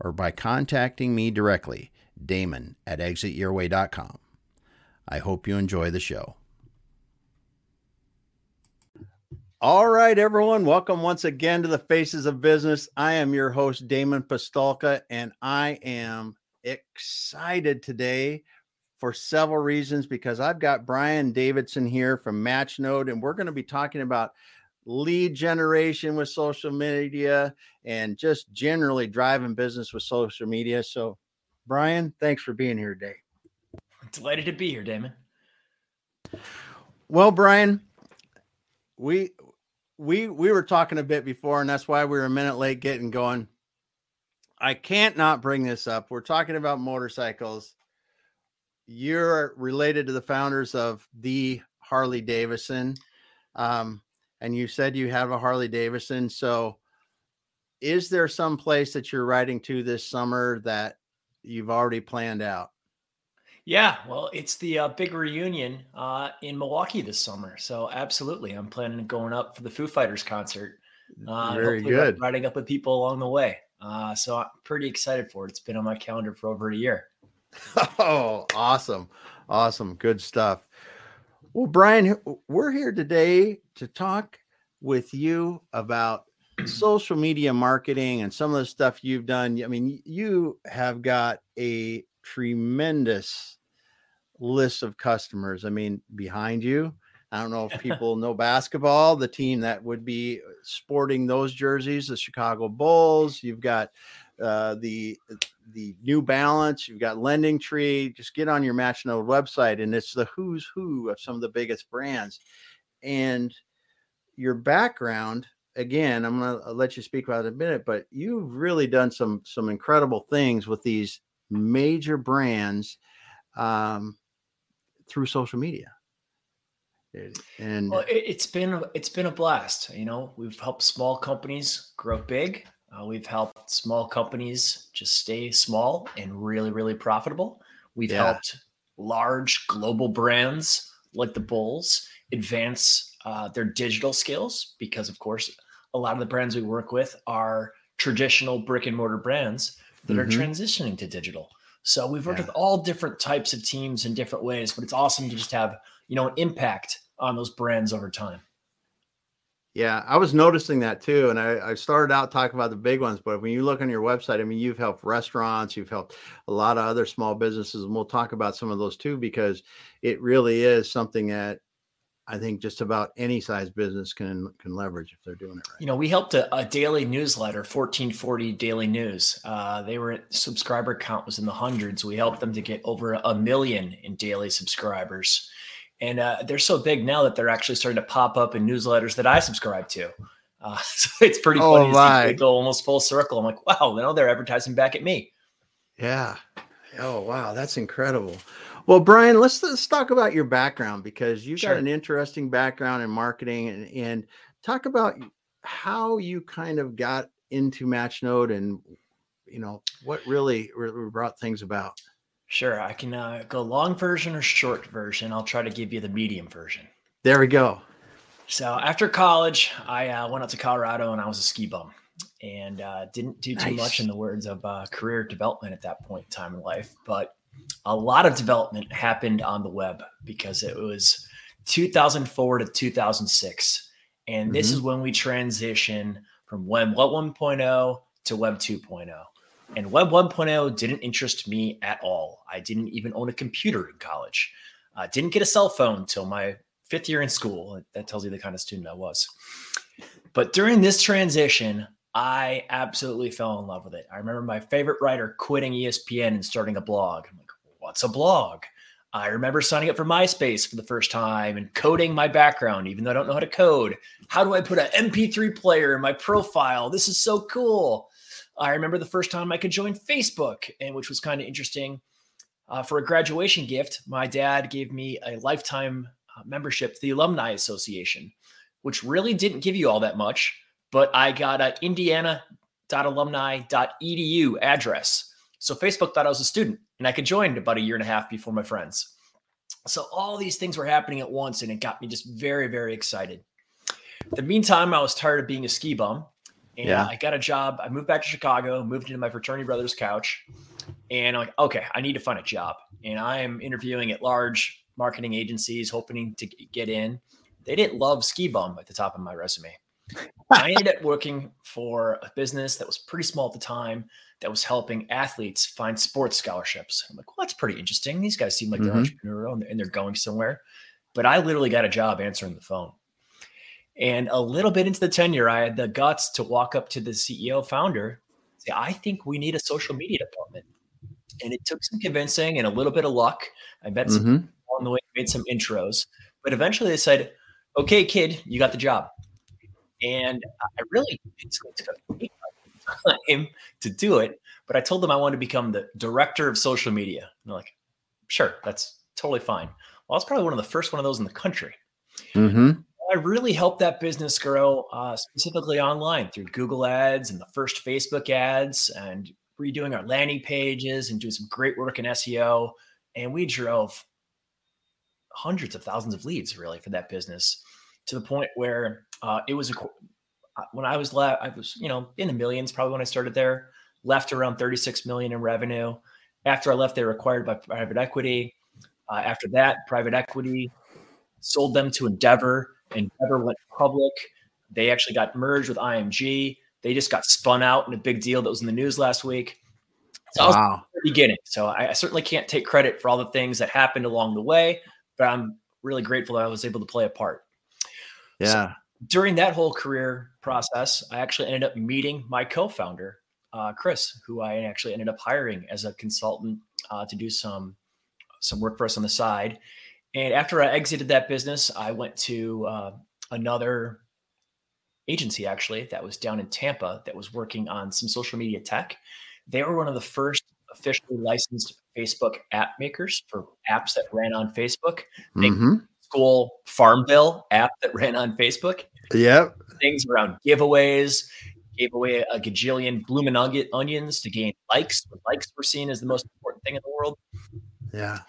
or by contacting me directly, Damon at exityourway.com. I hope you enjoy the show. All right, everyone. Welcome once again to the Faces of Business. I am your host, Damon Pistulka, and I am excited today for several reasons because I've got Brian Davidson here from MatchNode, and we're going to be talking about lead generation with social media and just generally driving business with social media. So, Brian, thanks for being here today. Delighted to be here, Damon. Well, Brian, we we we were talking a bit before, and that's why we were a minute late getting going. I can't not bring this up. We're talking about motorcycles. You're related to the founders of the Harley Davidson. Um, and you said you have a Harley Davidson. So, is there some place that you're riding to this summer that you've already planned out? Yeah, well, it's the uh, big reunion uh, in Milwaukee this summer. So, absolutely, I'm planning on going up for the Foo Fighters concert. Uh, Very good. Riding up with people along the way. Uh, so, I'm pretty excited for it. It's been on my calendar for over a year. Oh, awesome. Awesome. Good stuff. Well, Brian, we're here today to talk with you about social media marketing and some of the stuff you've done. I mean, you have got a tremendous list of customers. I mean, behind you, I don't know if people know basketball, the team that would be uh, sporting those jerseys, the Chicago Bulls. You've got uh, the the New Balance, you've got Lending Tree. Just get on your MatchNode website, and it's the who's who of some of the biggest brands. And your background, again, I'm going to let you speak about it in a minute, but you've really done some some incredible things with these major brands um, through social media. And well, it's been it's been a blast. You know, we've helped small companies grow big uh, we've helped small companies just stay small and really, really profitable. We've yeah. helped large global brands like the Bulls advance uh, their digital skills because, of course, a lot of the brands we work with are traditional brick and mortar brands that mm-hmm. are transitioning to digital. So we've worked yeah. with all different types of teams in different ways, but it's awesome to just have you know an impact on those brands over time. Yeah, I was noticing that too. And I, I, started out talking about the big ones, but when you look on your website, I mean, you've helped restaurants, you've helped a lot of other small businesses, and we'll talk about some of those too, because it really is something that I think just about any size business can can leverage if they're doing it right. You know, we helped a, a daily newsletter, 1440 Daily News. Uh, they were subscriber count was in the hundreds. We helped them to get over a million in daily subscribers and uh, they're so big now that they're actually starting to pop up in newsletters that I subscribe to. Uh, so it's pretty oh, funny my. to see go almost full circle. I'm like, wow, you know, they're advertising back at me. Yeah. Oh wow, that's incredible. Well, Brian, let's let's talk about your background because you've sure. got an interesting background in marketing and, and talk about how you kind of got into MatchNode and you know what really, really brought things about. Sure, I can uh, go long version or short version. I'll try to give you the medium version. There we go. So after college, I uh, went out to Colorado and I was a ski bum and uh, didn't do too nice. much in the words of uh, career development at that point in time in life. But a lot of development happened on the web because it was 2004 to 2006. And this mm-hmm. is when we transition from Web 1.0 to Web 2.0. And Web 1.0 didn't interest me at all. I didn't even own a computer in college. I didn't get a cell phone until my fifth year in school. That tells you the kind of student I was. But during this transition, I absolutely fell in love with it. I remember my favorite writer quitting ESPN and starting a blog. I'm like, what's a blog? I remember signing up for MySpace for the first time and coding my background, even though I don't know how to code. How do I put an MP3 player in my profile? This is so cool. I remember the first time I could join Facebook, and which was kind of interesting. Uh, for a graduation gift, my dad gave me a lifetime uh, membership to the Alumni Association, which really didn't give you all that much, but I got an indiana.alumni.edu address. So Facebook thought I was a student and I could join about a year and a half before my friends. So all these things were happening at once and it got me just very, very excited. In the meantime, I was tired of being a ski bum and yeah. I got a job. I moved back to Chicago, moved into my fraternity brother's couch, and I'm like, okay, I need to find a job. And I am interviewing at large marketing agencies, hoping to get in. They didn't love ski bum at the top of my resume. I ended up working for a business that was pretty small at the time that was helping athletes find sports scholarships. I'm like, well, that's pretty interesting. These guys seem like they're mm-hmm. entrepreneurial and they're going somewhere. But I literally got a job answering the phone. And a little bit into the tenure, I had the guts to walk up to the CEO founder, say, I think we need a social media department. And it took some convincing and a little bit of luck. I met some mm-hmm. along the way, made some intros, but eventually they said, okay, kid, you got the job. And I really it took time to do it, but I told them I wanted to become the director of social media. And they're like, sure, that's totally fine. Well, I was probably one of the first one of those in the country. Mm-hmm. I really helped that business grow uh, specifically online through Google ads and the first Facebook ads and redoing our landing pages and doing some great work in SEO. And we drove hundreds of thousands of leads really for that business to the point where uh, it was a, uh, when I was left, I was, you know, in the millions probably when I started there, left around 36 million in revenue. After I left, they were acquired by private equity. Uh, after that, private equity sold them to Endeavor Endeavor went public. They actually got merged with IMG. They just got spun out in a big deal that was in the news last week. So wow. the beginning. So I, I, certainly can't take credit for all the things that happened along the way, but I'm really grateful that I was able to play a part. Yeah. So during that whole career process, I actually ended up meeting my co-founder, uh, Chris, who I actually ended up hiring as a consultant uh, to do some some work for us on the side. And after I exited that business, I went to uh, another agency actually that was down in Tampa that was working on some social media tech. They were one of the first officially licensed Facebook app makers for apps that ran on Facebook. Mm-hmm. School Farmville app that ran on Facebook. Yep. Things around giveaways, gave away a gajillion blooming onions to gain likes. Likes were seen as the most important thing in the world. Yeah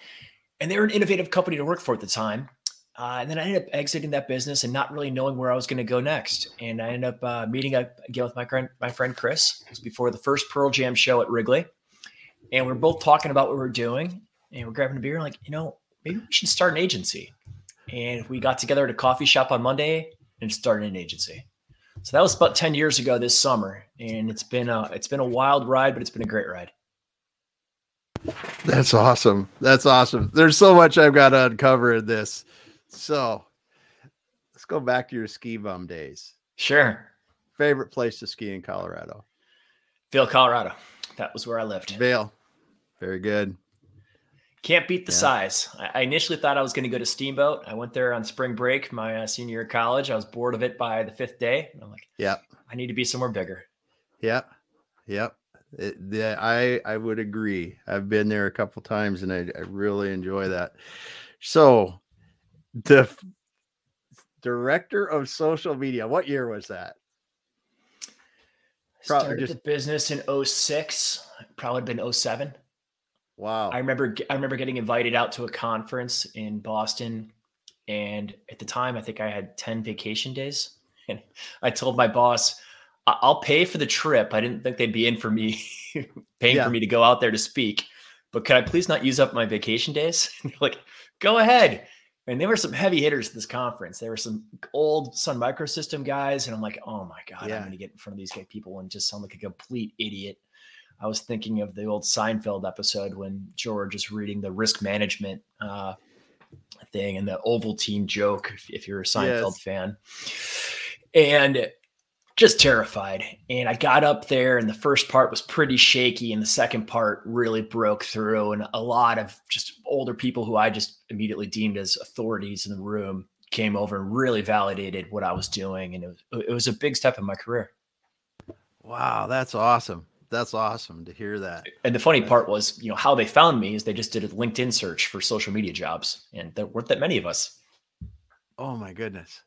and they were an innovative company to work for at the time. Uh, and then I ended up exiting that business and not really knowing where I was going to go next. And I ended up uh, meeting up again with my friend, my friend Chris. It was before the first Pearl Jam show at Wrigley, and we are both talking about what we are doing, and we're grabbing a beer. and Like, you know, maybe we should start an agency. And we got together at a coffee shop on Monday and started an agency. So that was about ten years ago this summer, and it's been a it's been a wild ride, but it's been a great ride. That's awesome. That's awesome. There's so much I've got to uncover in this. So let's go back to your ski bum days. Sure. Favorite place to ski in Colorado? Vail, Colorado. That was where I lived. Vail. Very good. Can't beat the yeah. size. I initially thought I was going to go to Steamboat. I went there on spring break, my uh, senior year of college. I was bored of it by the fifth day. I'm like, yeah, I need to be somewhere bigger. Yep. Yep. Eh, it, yeah, I I would agree. I've been there a couple times and I, I really enjoy that. So, the f- director of social media, what year was that? Probably just the business in 06, probably been 07. Wow. I remember I remember getting invited out to a conference in Boston and at the time I think I had 10 vacation days and I told my boss I'll pay for the trip. I didn't think they'd be in for me, paying yeah. for me to go out there to speak. But could I please not use up my vacation days? like, go ahead. And there were some heavy hitters at this conference. There were some old Sun Microsystem guys, and I'm like, oh my god, yeah. I'm going to get in front of these people and just sound like a complete idiot. I was thinking of the old Seinfeld episode when George is reading the risk management uh, thing and the Ovaltine joke. If, if you're a Seinfeld yes. fan, and just terrified. And I got up there, and the first part was pretty shaky, and the second part really broke through. And a lot of just older people who I just immediately deemed as authorities in the room came over and really validated what I was doing. And it was, it was a big step in my career. Wow, that's awesome. that's awesome to hear that. And the funny part was, you know, how they found me is they just did a LinkedIn search for social media jobs, and there weren't that many of us. Oh my goodness,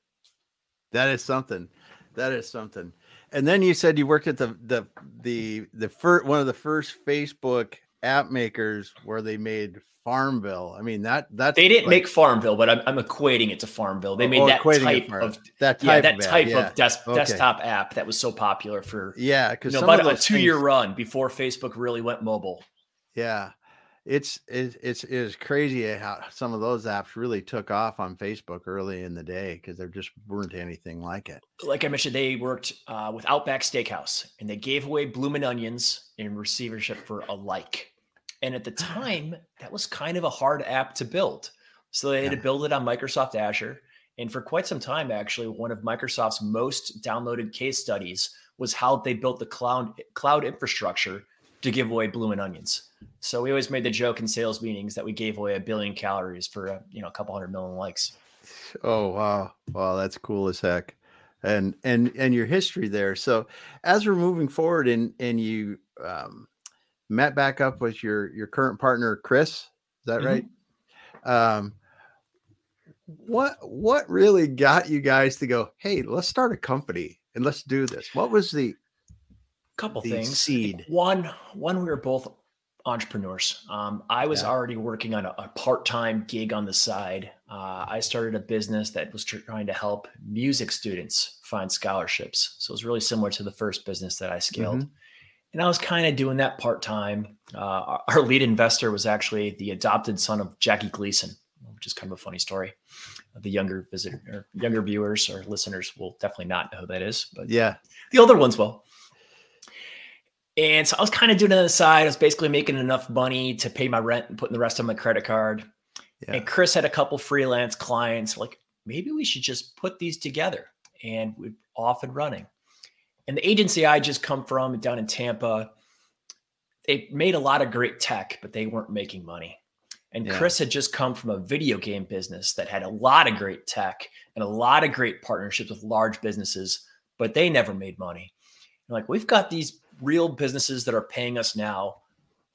that is something. That is something. And then you said you worked at the the the the first one of the first Facebook app makers where they made Farmville. I mean that that they didn't like, make Farmville, but I'm, I'm equating it to Farmville. They made that type of that type yeah, that of type yeah. of des- okay. desktop app that was so popular for yeah because you know, about a two year run before Facebook really went mobile. Yeah, it's it, it's it's crazy how some of those apps really took off on Facebook early in the day because there just weren't anything like it. Like I mentioned, they worked uh, with Outback Steakhouse and they gave away bloomin' onions in receivership for a like. And at the time, that was kind of a hard app to build. So they had to build it on Microsoft Azure. And for quite some time, actually, one of Microsoft's most downloaded case studies was how they built the cloud cloud infrastructure to give away bloomin' onions. So we always made the joke in sales meetings that we gave away a billion calories for a, you know a couple hundred million likes. Oh wow, wow, that's cool as heck, and and and your history there. So as we're moving forward, and and you um, met back up with your your current partner Chris. Is that mm-hmm. right? Um, what what really got you guys to go? Hey, let's start a company and let's do this. What was the couple the things? Seed one one we were both entrepreneurs. Um, I was yeah. already working on a, a part time gig on the side. Uh, I started a business that was trying to help music students find scholarships. So it was really similar to the first business that I scaled. Mm-hmm and I was kind of doing that part time. Uh, our lead investor was actually the adopted son of Jackie Gleason, which is kind of a funny story. The younger visitor or younger viewers or listeners will definitely not know who that is, but yeah, the older ones will. And so I was kind of doing it on the side. I was basically making enough money to pay my rent and putting the rest on my credit card. Yeah. And Chris had a couple freelance clients. Like maybe we should just put these together, and we're off and running. And the agency I just come from down in Tampa, they made a lot of great tech, but they weren't making money. And yeah. Chris had just come from a video game business that had a lot of great tech and a lot of great partnerships with large businesses, but they never made money. And like, we've got these real businesses that are paying us now.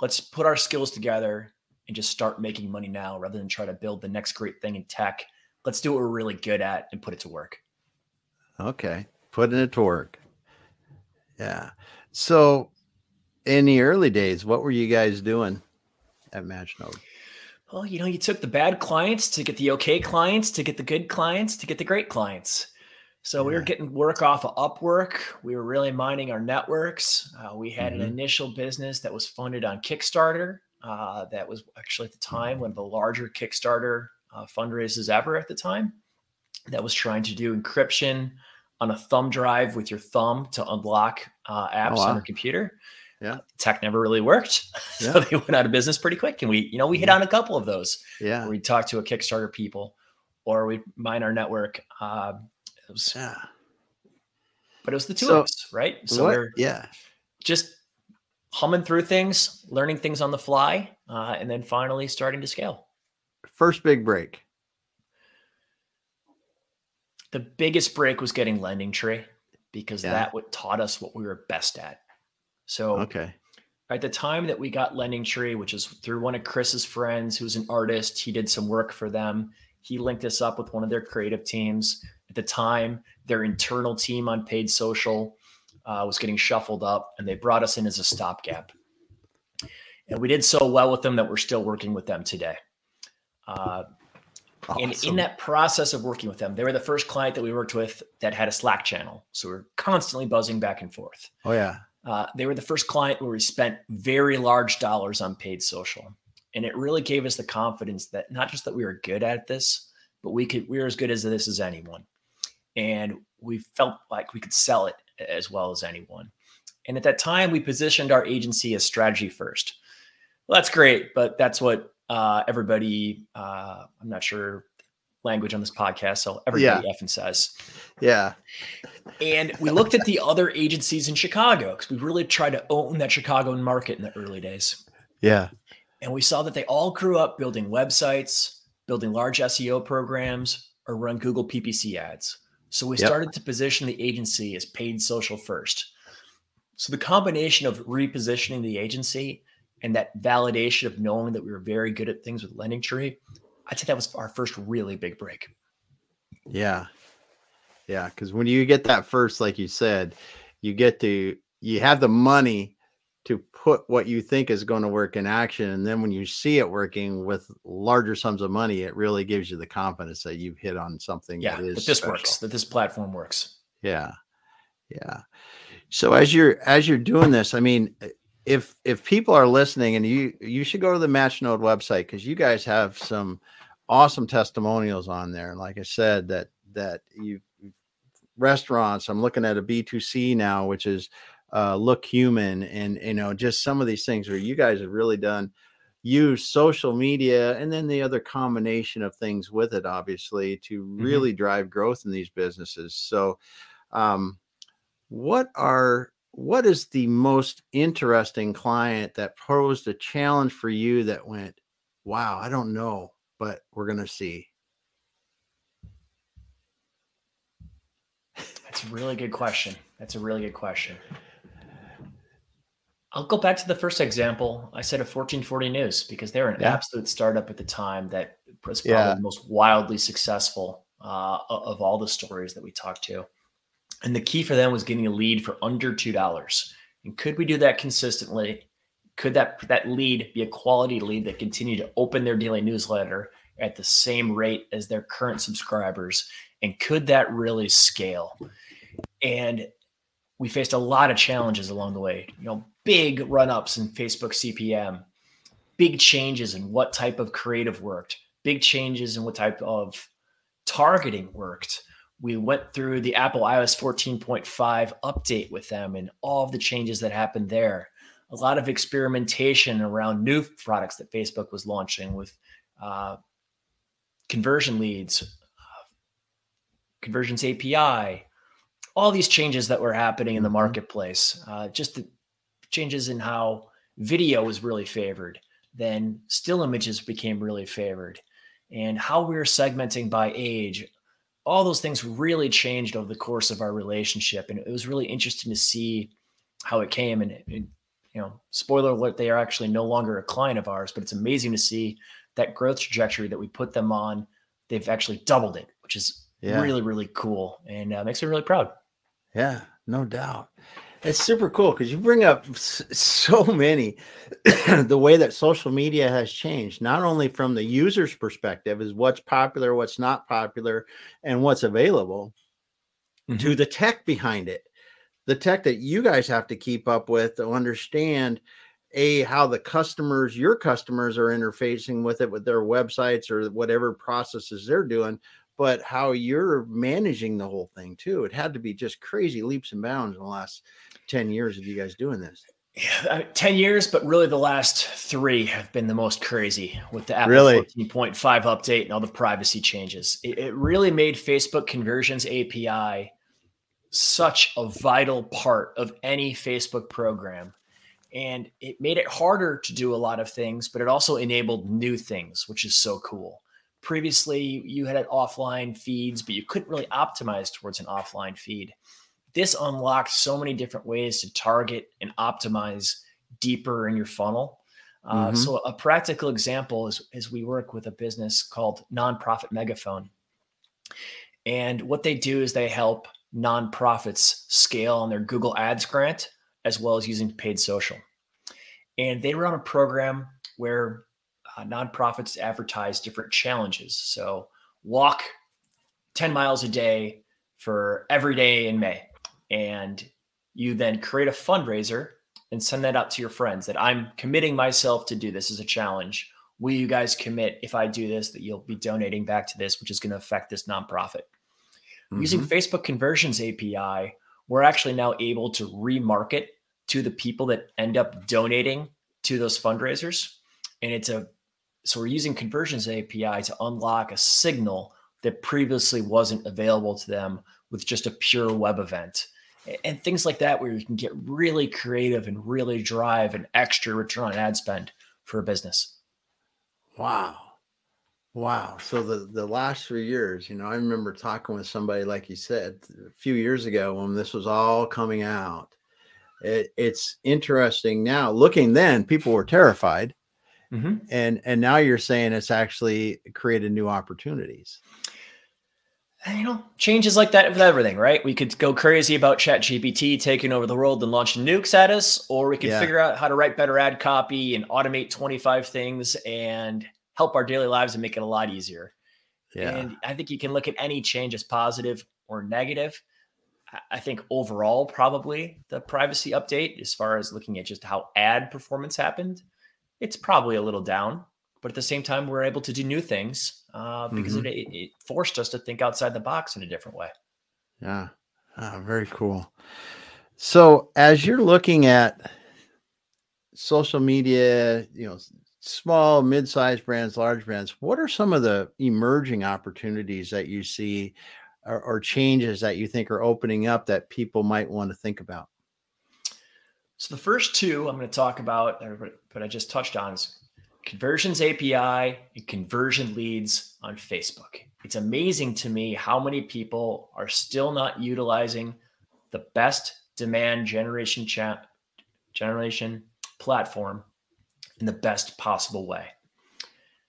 Let's put our skills together and just start making money now rather than try to build the next great thing in tech. Let's do what we're really good at and put it to work. Okay. Putting it to work. Yeah. So in the early days, what were you guys doing at MatchNode? Well, you know, you took the bad clients to get the okay clients, to get the good clients, to get the great clients. So yeah. we were getting work off of Upwork. We were really mining our networks. Uh, we had mm-hmm. an initial business that was funded on Kickstarter. Uh, that was actually at the time one of the larger Kickstarter uh, fundraisers ever at the time. That was trying to do encryption on a thumb drive with your thumb to unlock uh, apps oh, wow. on your computer. Yeah. Tech never really worked. Yeah. So they went out of business pretty quick. And we, you know, we hit on a couple of those. Yeah. We talked to a Kickstarter people or we mine our network. It was, yeah. But it was the two so, of us, right? So what? we're yeah, just humming through things, learning things on the fly, uh, and then finally starting to scale. First big break the biggest break was getting lending tree because yeah. that what taught us what we were best at. So okay. At the time that we got Lending Tree, which is through one of Chris's friends who's an artist, he did some work for them. He linked us up with one of their creative teams. At the time, their internal team on paid social uh, was getting shuffled up, and they brought us in as a stopgap. And we did so well with them that we're still working with them today. Uh, Awesome. And in that process of working with them, they were the first client that we worked with that had a Slack channel. So we're constantly buzzing back and forth. Oh, yeah. Uh, they were the first client where we spent very large dollars on paid social. And it really gave us the confidence that not just that we were good at this, but we could we were as good as this as anyone. And we felt like we could sell it as well as anyone. And at that time, we positioned our agency as strategy first. Well, that's great, but that's what uh, everybody, uh, I'm not sure language on this podcast, so everybody yeah. effing says. Yeah. And we looked at the other agencies in Chicago because we really tried to own that Chicago market in the early days. Yeah. And we saw that they all grew up building websites, building large SEO programs, or run Google PPC ads. So we yep. started to position the agency as paid social first. So the combination of repositioning the agency and that validation of knowing that we were very good at things with Lending Tree, I'd say that was our first really big break. Yeah. Yeah. Cause when you get that first, like you said, you get to, you have the money put what you think is going to work in action. And then when you see it working with larger sums of money, it really gives you the confidence that you've hit on something yeah, that is that this special. works, that this platform works. Yeah. Yeah. So as you're as you're doing this, I mean, eh, if if people are listening and you you should go to the Matchnode website because you guys have some awesome testimonials on there. And like I said, that that you restaurants, I'm looking at a B2C now, which is uh, look human and you know just some of these things where you guys have really done use social media and then the other combination of things with it obviously to really mm-hmm. drive growth in these businesses. So um, what are what is the most interesting client that posed a challenge for you that went wow i don't know but we're going to see that's a really good question. That's a really good question I'll go back to the first example. I said a 1440 News because they're an yeah. absolute startup at the time that was probably yeah. the most wildly successful uh, of all the stories that we talked to. And the key for them was getting a lead for under two dollars. And could we do that consistently? Could that that lead be a quality lead that continued to open their daily newsletter at the same rate as their current subscribers? And could that really scale? And we faced a lot of challenges along the way. You know, big run ups in Facebook CPM, big changes in what type of creative worked, big changes in what type of targeting worked. We went through the Apple iOS 14.5 update with them and all of the changes that happened there. A lot of experimentation around new products that Facebook was launching with uh, conversion leads, uh, conversions API, all these changes that were happening in the mm-hmm. marketplace. Uh, just the changes in how video was really favored, then still images became really favored, and how we were segmenting by age. All those things really changed over the course of our relationship, and it was really interesting to see how it came. And, and you know, spoiler alert, they are actually no longer a client of ours, but it's amazing to see that growth trajectory that we put them on. They've actually doubled it, which is yeah. really, really cool and uh, makes me really proud. Yeah, no doubt. It's super cool because you bring up so many the way that social media has changed, not only from the user's perspective, is what's popular, what's not popular, and what's available, mm-hmm. to the tech behind it. The tech that you guys have to keep up with to understand a how the customers, your customers, are interfacing with it with their websites or whatever processes they're doing, but how you're managing the whole thing too. It had to be just crazy leaps and bounds in the last 10 years of you guys doing this. Yeah, 10 years, but really the last three have been the most crazy with the Apple really? 14.5 update and all the privacy changes. It, it really made Facebook Conversions API such a vital part of any Facebook program. And it made it harder to do a lot of things, but it also enabled new things, which is so cool previously you had offline feeds, but you couldn't really optimize towards an offline feed. This unlocked so many different ways to target and optimize deeper in your funnel. Uh, mm-hmm. So a practical example is, is we work with a business called Nonprofit Megaphone. And what they do is they help nonprofits scale on their Google Ads grant as well as using paid social. And they run a program where uh, nonprofits advertise different challenges. So walk 10 miles a day for every day in May. And you then create a fundraiser and send that out to your friends that I'm committing myself to do this as a challenge. Will you guys commit if I do this that you'll be donating back to this, which is going to affect this nonprofit? Mm-hmm. Using Facebook Conversions API, we're actually now able to remarket to the people that end up donating to those fundraisers. And it's a so we're using conversions API to unlock a signal that previously wasn't available to them with just a pure web event. And things like that, where you can get really creative and really drive an extra return on ad spend for a business. Wow. Wow. So the, the last three years, you know, I remember talking with somebody, like you said, a few years ago when this was all coming out. it, it's interesting now. Looking then, people were terrified, Mhm. and and now you're saying it's actually created new opportunities. You know, changes like that with everything, right? We could go crazy about ChatGPT taking over the world and launching nukes at us, or we could Yeah. figure out how to write better ad copy and automate 25 things and help our daily lives and make it a lot easier. Yeah, And I think you can look at any change as positive or negative. I think overall, probably the privacy update, as far as looking at just how ad performance happened, it's probably a little down. But at the same time, we're able to do new things uh, because it, it, it forced us to think outside the box in a different way. yeah, Ah, very cool. So as you're looking at social media, you know, small, mid-sized brands, large brands, what are some of the emerging opportunities that you see or, or changes that you think are opening up that people might want to think about? So the first two I'm going to talk about, but but I just touched on, is conversions API and conversion leads on Facebook. It's amazing to me how many people are still not utilizing the best demand generation chat generation platform in the best possible way.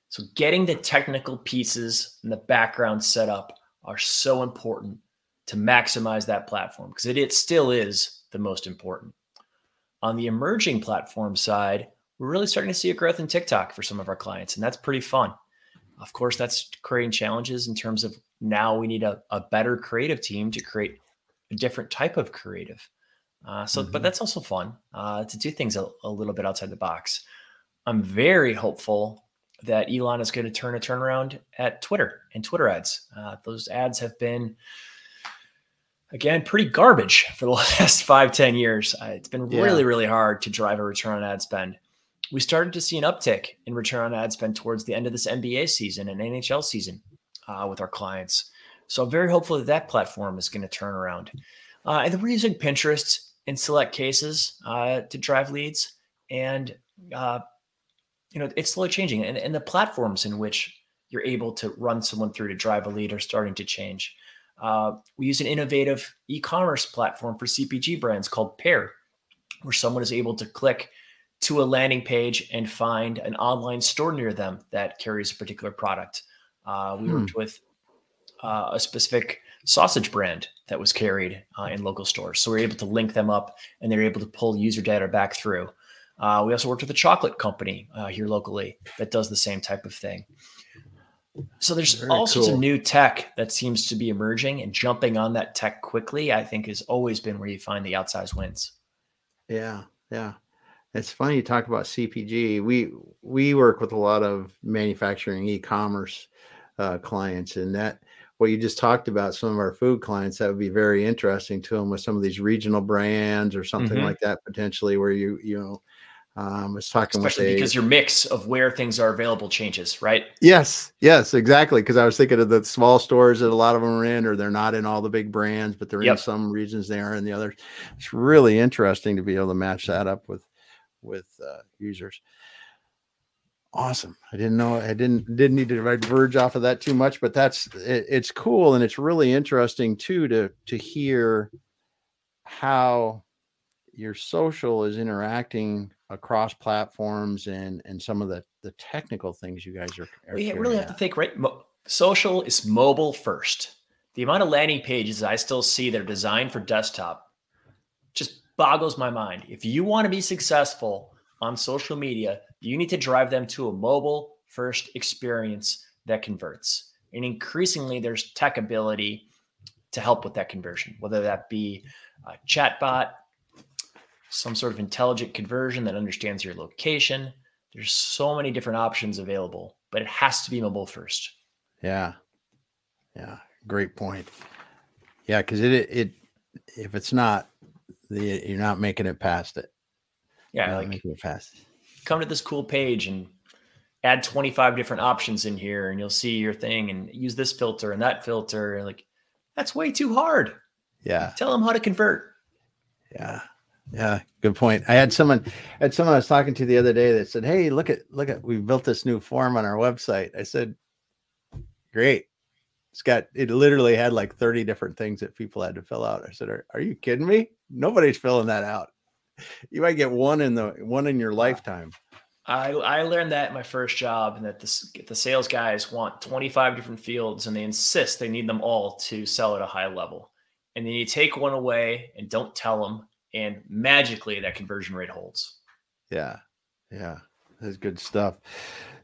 So getting the technical pieces and the background set up are so important to maximize that platform because it, it still is the most important. On the emerging platform side, we're really starting to see a growth in TikTok for some of our clients, and that's pretty fun. Of course, that's creating challenges in terms of now we need a, a better creative team to create a different type of creative. Uh, so, Mhm. but that's also fun uh, to do things a, a little bit outside the box. I'm very hopeful that Elon is going to turn a turnaround at Twitter and Twitter ads. Uh, those ads have been, again, pretty garbage for the last five ten years. Uh, it's been Yeah. really, really hard to drive a return on ad spend. We started to see an uptick in return on ad spend towards the end of this NBA season and NHL season uh, with our clients. So I'm very hopeful that that platform is going to turn around. Uh, and then we're using Pinterest in select cases uh, to drive leads. And uh, you know it's slowly changing and, and the platforms in which you're able to run someone through to drive a lead are starting to change uh, we use an innovative e-commerce platform for cpg brands called pair where someone is able to click to a landing page and find an online store near them that carries a particular product uh, we Hmm. worked with uh, a specific sausage brand that was carried uh, in local stores so we are able to link them up and they're able to pull user data back through uh, we also worked with a chocolate company uh, here locally that does the same type of thing. So there's Very all sorts of new tech that seems to be emerging, and jumping on that tech quickly, I think, has always been where you find the outsized wins. Yeah, yeah. It's funny you talk about CPG. We we work with a lot of manufacturing e-commerce uh, clients, and that what you just talked about, some of our food clients, that would be very interesting to them with some of these regional brands or something Mhm. like that potentially, where you you know, um, was talking Especially with a, because your mix of where things are available changes, right? Yes, yes, exactly. Because I was thinking of the small stores that a lot of them are in, or they're not in all the big brands, but they're in some regions they are in the others. It's really interesting to be able to match that up with with uh, users. Awesome. I didn't know I didn't didn't need to diverge off of that too much, but that's it, it's cool and it's really interesting too to to hear how your social is interacting across platforms and and some of the the technical things you guys are, are We really have to think, right? Mo- social is mobile first. The amount of landing pages I still see that are designed for desktop just boggles my mind. If you want to be successful on social media, you need to drive them to a mobile first experience that converts. And increasingly, there's tech ability to help with that conversion, whether that be a chatbot, some sort of intelligent conversion that understands your location. There's so many different options available, but it has to be mobile first. Yeah. Yeah. Great point. Yeah, because it it if it's not, the you're not making it past it. Yeah, You're like making it past. come to this cool page and add 25 different options in here and you'll see your thing and use this filter and that filter. Like that's way too hard. Yeah. Tell them how to convert. Yeah. Yeah. Good point. I had someone I had someone I was talking to the other day that said, Hey, look at look at we built this new form on our website. I said, Great. It's got it literally had like 30 different things that people had to fill out. I said, Are, are you kidding me? Nobody's filling that out. you might get one in the one in your lifetime. I, I learned that in my first job, and that this, the sales guys want 25 different fields, and they insist they need them all to sell at a high level. And then you take one away and don't tell them, and magically that conversion rate holds. Yeah, yeah, that's good stuff.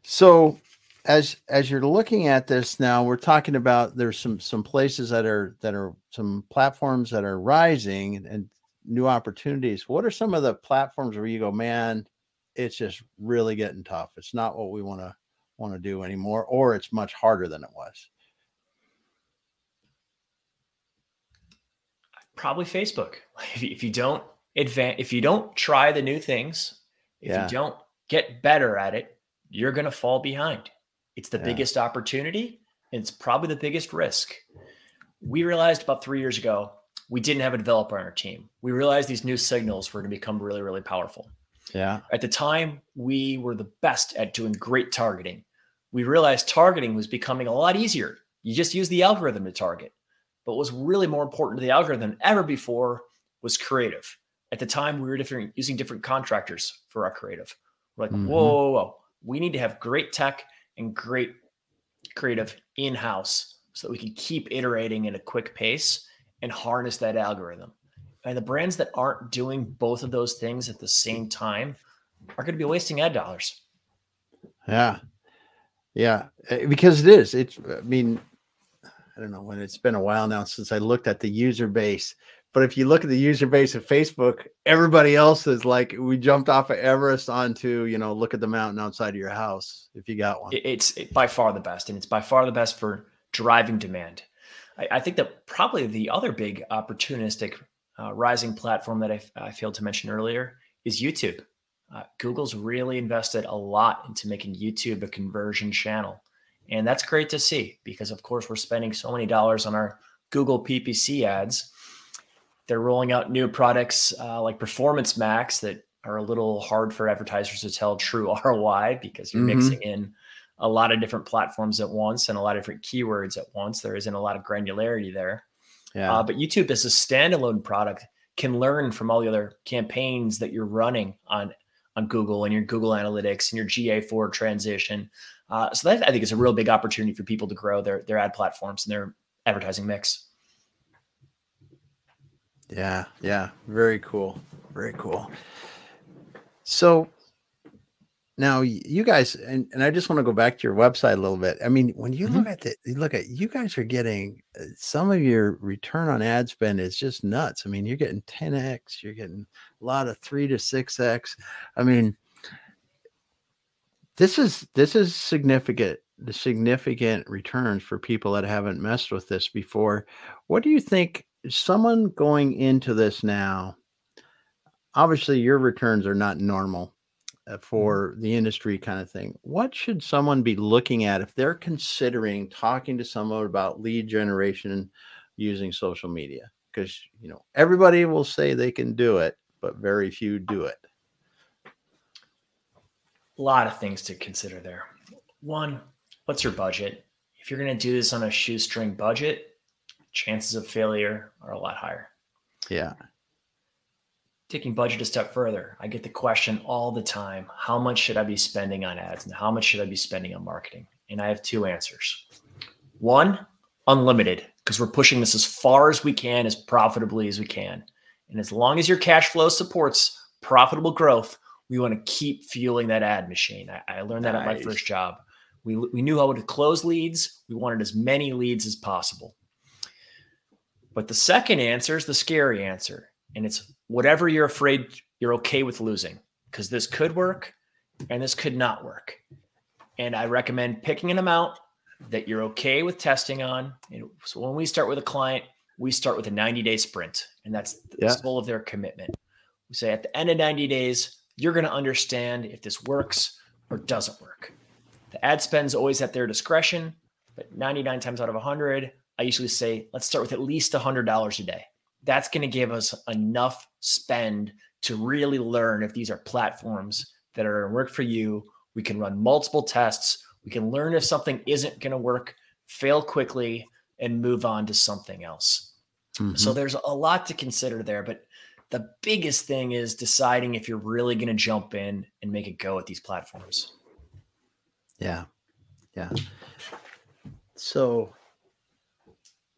So, as as you're looking at this now, we're talking about there's some some places that are that are some platforms that are rising and, new opportunities. What are some of the platforms where you go, man? it's just really getting tough. It's not what we want to want to do anymore, or it's much harder than it was. Probably Facebook. If you don't advance, if you don't try the new things, if yeah. you don't get better at it, you're going to fall behind. It's the yeah. biggest opportunity. and it's probably the biggest risk. We realized about three years ago we didn't have a developer on our team. We realized these new signals were going to become really, really powerful. Yeah. At the time, we were the best at doing great targeting. We realized targeting was becoming a lot easier. You just use the algorithm to target. But what was really more important to the algorithm than ever before was creative. At the time, we were different, using different contractors for our creative. We're like, mm-hmm. whoa, whoa, whoa, we need to have great tech and great creative in house so that we can keep iterating at a quick pace and harness that algorithm. And the brands that aren't doing both of those things at the same time are going to be wasting ad dollars. Yeah. Yeah. Eh, because it is. It's, I mean, don't know when it's been a while now since I looked at the user base. But if you look at the user base of Facebook, everybody else is like, we jumped off of Everest onto, you know, look at the mountain outside of your house if you got one. It's by far the best. And it's by far the best for driving demand. I, I think that probably the other big opportunistic uh, rising platform that I, I, failed to mention earlier is YouTube. Uh, Google's really invested a lot into making YouTube a conversion channel. And that's great to see because, of course, we're spending so many dollars on our Google PPC ads. They're rolling out new products uh, like Performance Max that are a little hard for advertisers to tell true ROI because you're mm-hmm. mixing in a lot of different platforms at once and a lot of different keywords at once. There isn't a lot of granularity there. Yeah. Uh, but YouTube as a standalone product can learn from all the other campaigns that you're running on on Google and your Google Analytics and your GA4 transition. Uh, so that I think is a real big opportunity for people to grow their their ad platforms and their advertising mix. Yeah, yeah, very cool, very cool. So now you guys and, and i just want to go back to your website a little bit i mean when you mm-hmm. look at it you look at you guys are getting uh, some of your return on ad spend is just nuts i mean you're getting 10x you're getting a lot of 3 to 6x i mean this is this is significant the significant returns for people that haven't messed with this before what do you think someone going into this now obviously your returns are not normal. Uh, mm-hmm. for the industry kind of thing what should someone be looking at if they're considering talking to someone about lead generation using social media? Because you know everybody will say they can do it but very few uh do it. A lot of things to consider there. One what's your budget? If you're going to do this on a shoestring budget chances of failure are a lot higher. Yeah taking budget a step further, I get the question all the time how much should I be spending on ads and how much should I be spending on marketing? And I have two answers. One, unlimited, because we're pushing this as far as we can, as profitably as we can. And as long as your cash flow supports profitable growth, we want to keep fueling that ad machine. I, I learned that nice. at my first job. We, we knew how to close leads, we wanted as many leads as possible. But the second answer is the scary answer and it's whatever you're afraid you're okay with losing because this could work and this could not work. And I recommend picking an amount that you're okay with testing on. So when we start with a client, we start with a 90 day sprint, and that's the yeah. goal of their commitment. We say at the end of 90 days, you're going to understand if this works or doesn't work. The ad spend's always at their discretion, but 99 times out of 100, I usually say, let's start with at least $100 a day that's going to give us enough spend to really learn if these are platforms that are going to work for you. We can run multiple tests. We can learn if something isn't going to work, fail quickly, and move on to something else. Mm-hmm. So there's a lot to consider there. But the biggest thing is deciding if you're really going to jump in and make it go at these platforms. Yeah. Yeah. So,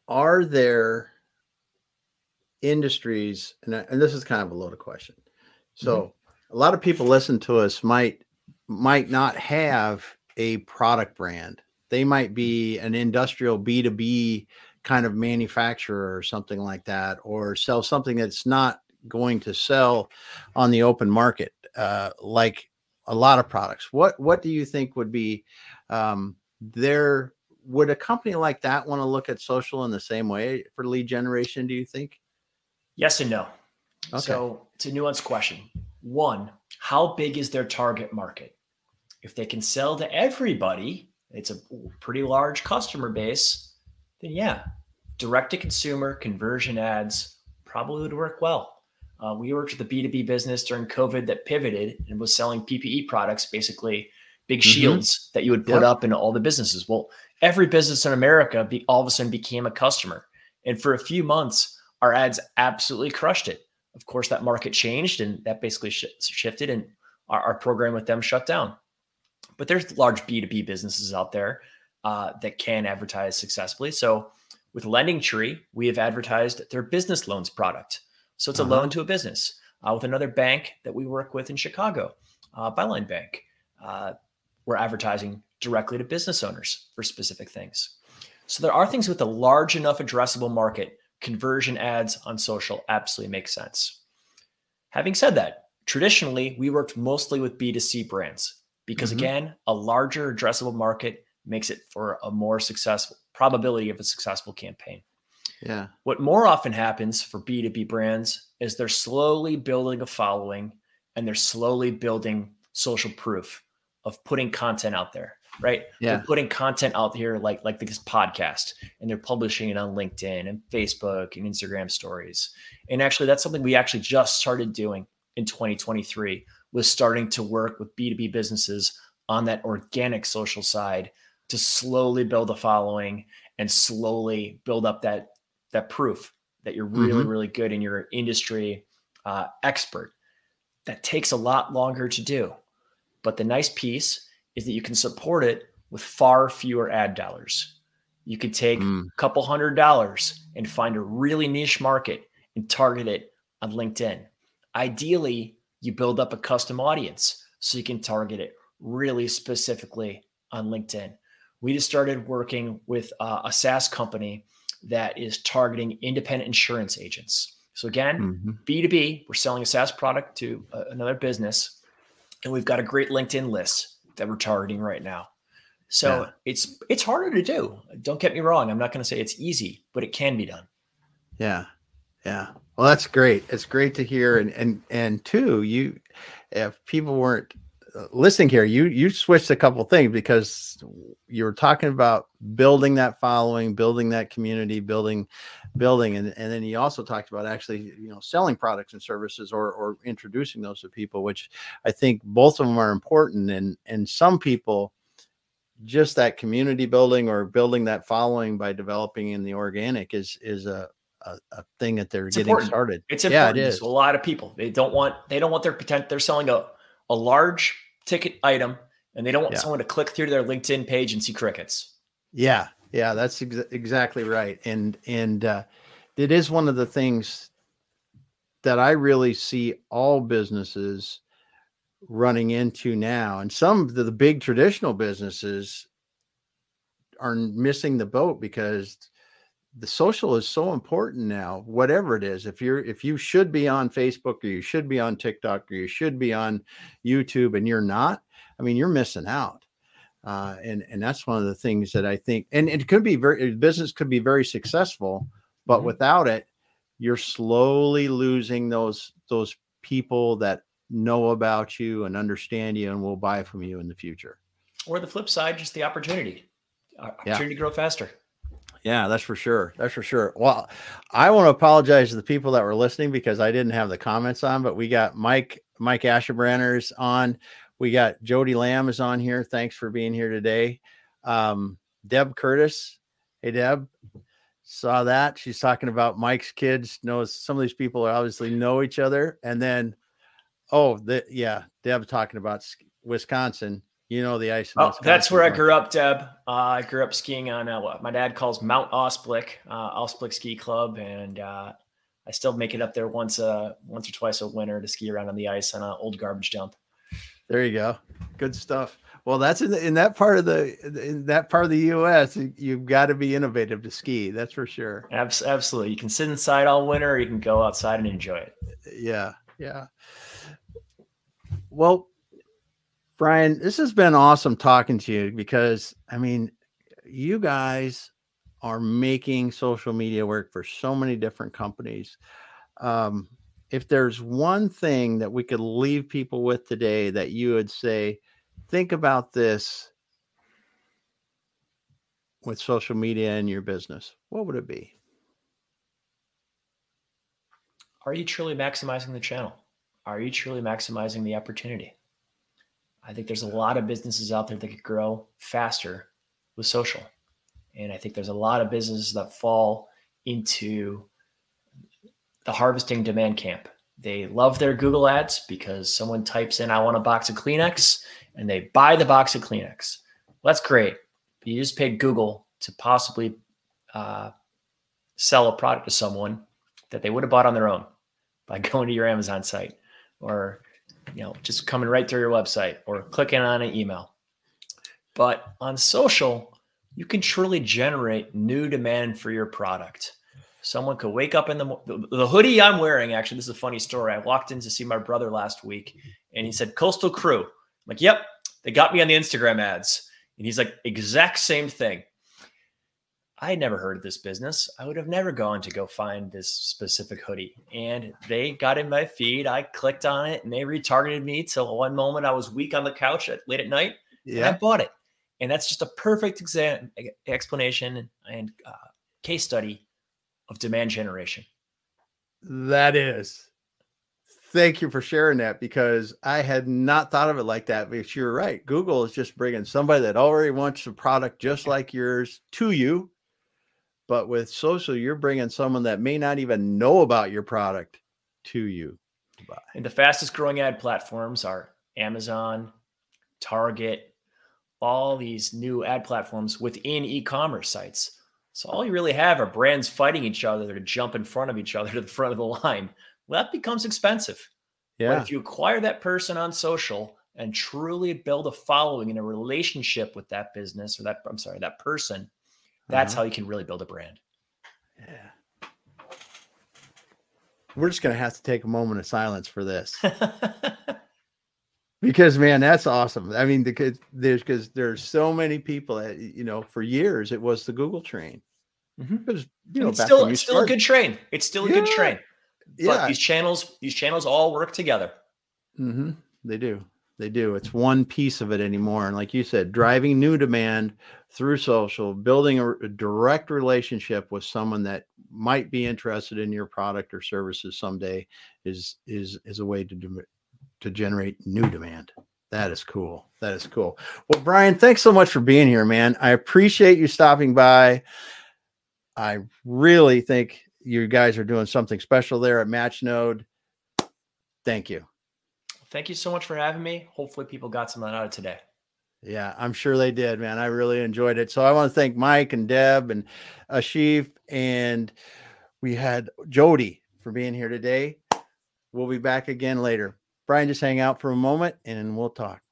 are there industries, and, and this is kind of a loaded question. So, mm-hmm. a lot of people listen to us might might not have a product brand. They might be an industrial B2B kind of manufacturer or something like that, or sell something that's not going to sell on the open market, uh, like a lot of products. What what do you think would be um, there? Would a company like that want to look at social in the same way for lead generation? Do you think? Yes and no. Okay. So it's a nuanced question. One, how big is their target market? If they can sell to everybody, it's a pretty large customer base, then yeah, direct to consumer conversion ads probably would work well. Uh, we worked with the B2B business during COVID that pivoted and was selling PPE products, basically big mm-hmm. shields that you would put yep. up in all the businesses. Well, every business in America be, all of a sudden became a customer. And for a few months, our ads absolutely crushed it. Of course, that market changed and that basically sh- shifted, and our, our, program with them shut down. But there's large B2B businesses out there uh, that can advertise successfully. So with Lending Tree, we have advertised their business loans product. So it's uh-huh. a loan to a business. Uh, with another bank that we work with in Chicago, uh, Byline Bank, uh, we're advertising directly to business owners for specific things. So there are things with a large enough addressable market. Conversion ads on social absolutely make sense. Having said that, traditionally we worked mostly with B2C brands because mm-hmm. again, a larger addressable market makes it for a more successful probability of a successful campaign. Yeah. What more often happens for B2B brands is they're slowly building a following and they're slowly building social proof of putting content out there, right? Yeah. They're putting content out here like like this podcast and they're publishing it on LinkedIn and Facebook and Instagram stories. And actually that's something we actually just started doing in 2023 was starting to work with B2B businesses on that organic social side to slowly build a following and slowly build up that that proof that you're really mm-hmm. really good in your industry uh, expert that takes a lot longer to do but the nice piece is that you can support it with far fewer ad dollars you could take mm. a couple hundred dollars and find a really niche market and target it on linkedin ideally you build up a custom audience so you can target it really specifically on linkedin we just started working with uh, a SaaS company that is targeting independent insurance agents. So again, mm-hmm. B2B, we're selling a SaaS product to uh, another business, and we've got a great LinkedIn list that we're targeting right now. So yeah. it's it's harder to do. Don't get me wrong. I'm not going to say it's easy, but it can be done. Yeah. Yeah. Well, that's great. It's great to hear. And and and two, you if people weren't uh, listening here, you you switched a couple things because you were talking about building that following, building that community, building, building, and, and then you also talked about actually you know selling products and services or or introducing those to people, which I think both of them are important. And and some people just that community building or building that following by developing in the organic is is a a, a thing that they're it's getting important. started. It's important. Yeah, it is. A lot of people they don't want they don't want their potential. They're selling a a large ticket item and they don't want yeah. someone to click through their LinkedIn page and see crickets. Yeah. Yeah, that's ex- exactly right. And and uh, it is one of the things that I really see all businesses running into now. And some of the, the big traditional businesses are missing the boat because the social is so important now whatever it is if you're if you should be on facebook or you should be on tiktok or you should be on youtube and you're not i mean you're missing out uh, and and that's one of the things that i think and it could be very business could be very successful but mm-hmm. without it you're slowly losing those those people that know about you and understand you and will buy from you in the future or the flip side just the opportunity opportunity yeah. to grow faster yeah, that's for sure. That's for sure. Well, I want to apologize to the people that were listening because I didn't have the comments on, but we got Mike Mike Asherbranner's on. We got Jody Lamb is on here. Thanks for being here today. Um, Deb Curtis. Hey, Deb. saw that. She's talking about Mike's kids. Knows some of these people obviously know each other. And then, oh, the, yeah, Deb talking about Wisconsin. You know the ice. Oh, that's where I grew up, Deb. Uh, I grew up skiing on uh, what my dad calls Mount Ausblick, uh, Ausblick Ski Club, and uh, I still make it up there once uh once or twice a winter to ski around on the ice on an old garbage dump. There you go. Good stuff. Well, that's in, the, in that part of the in that part of the U.S. You've got to be innovative to ski. That's for sure. Absolutely. You can sit inside all winter. or you can go outside and enjoy it. Yeah. Yeah. Well, Brian, this has been awesome talking to you because I mean, you guys are making social media work for so many different companies. Um, if there's one thing that we could leave people with today that you would say, think about this with social media and your business, what would it be? Are you truly maximizing the channel? Are you truly maximizing the opportunity? I think there's a lot of businesses out there that could grow faster with social. And I think there's a lot of businesses that fall into the harvesting demand camp. They love their Google ads because someone types in, I want a box of Kleenex, and they buy the box of Kleenex. Well, that's great. But you just paid Google to possibly uh, sell a product to someone that they would have bought on their own by going to your Amazon site or you know just coming right through your website or clicking on an email. But on social, you can truly generate new demand for your product. Someone could wake up in the, the, the hoodie I'm wearing. Actually, this is a funny story. I walked in to see my brother last week, and he said Coastal Crew. I'm like, "Yep, they got me on the Instagram ads." And he's like, "Exact same thing." I had never heard of this business. I would have never gone to go find this specific hoodie. And they got in my feed. I clicked on it and they retargeted me till one moment I was weak on the couch at, late at night. Yeah. I bought it. And that's just a perfect exam, explanation and uh, case study of demand generation. That is. Thank you for sharing that because I had not thought of it like that. But you're right. Google is just bringing somebody that already wants a product just like yours to you. But with social, you're bringing someone that may not even know about your product to you. And the fastest growing ad platforms are Amazon, Target, all these new ad platforms within e-commerce sites. So all you really have are brands fighting each other to jump in front of each other to the front of the line. Well, that becomes expensive. Yeah. But if you acquire that person on social and truly build a following and a relationship with that business or that I'm sorry, that person, that's uh-huh. how you can really build a brand. Yeah. We're just gonna have to take a moment of silence for this. because man that's awesome. I mean because there's because there's so many people that you know for years it was the google train. Mm-hmm. because you know it's still it's still a good train. It's still a yeah. good train. But yeah. these channels these channels all work together. Mm-hmm. they do. They do. It's one piece of it anymore. And like you said driving new demand through social building a, a direct relationship with someone that might be interested in your product or services someday is is is a way to do to generate new demand. That is cool. That is cool. Well, Brian, thanks so much for being here, man. I appreciate you stopping by. I really think you guys are doing something special there at Matchnode. Thank you. Thank you so much for having me. Hopefully, people got something out of today. Yeah, I'm sure they did, man. I really enjoyed it. So I want to thank Mike and Deb and Ashif, and we had Jody for being here today. We'll be back again later. Brian, just hang out for a moment and we'll talk.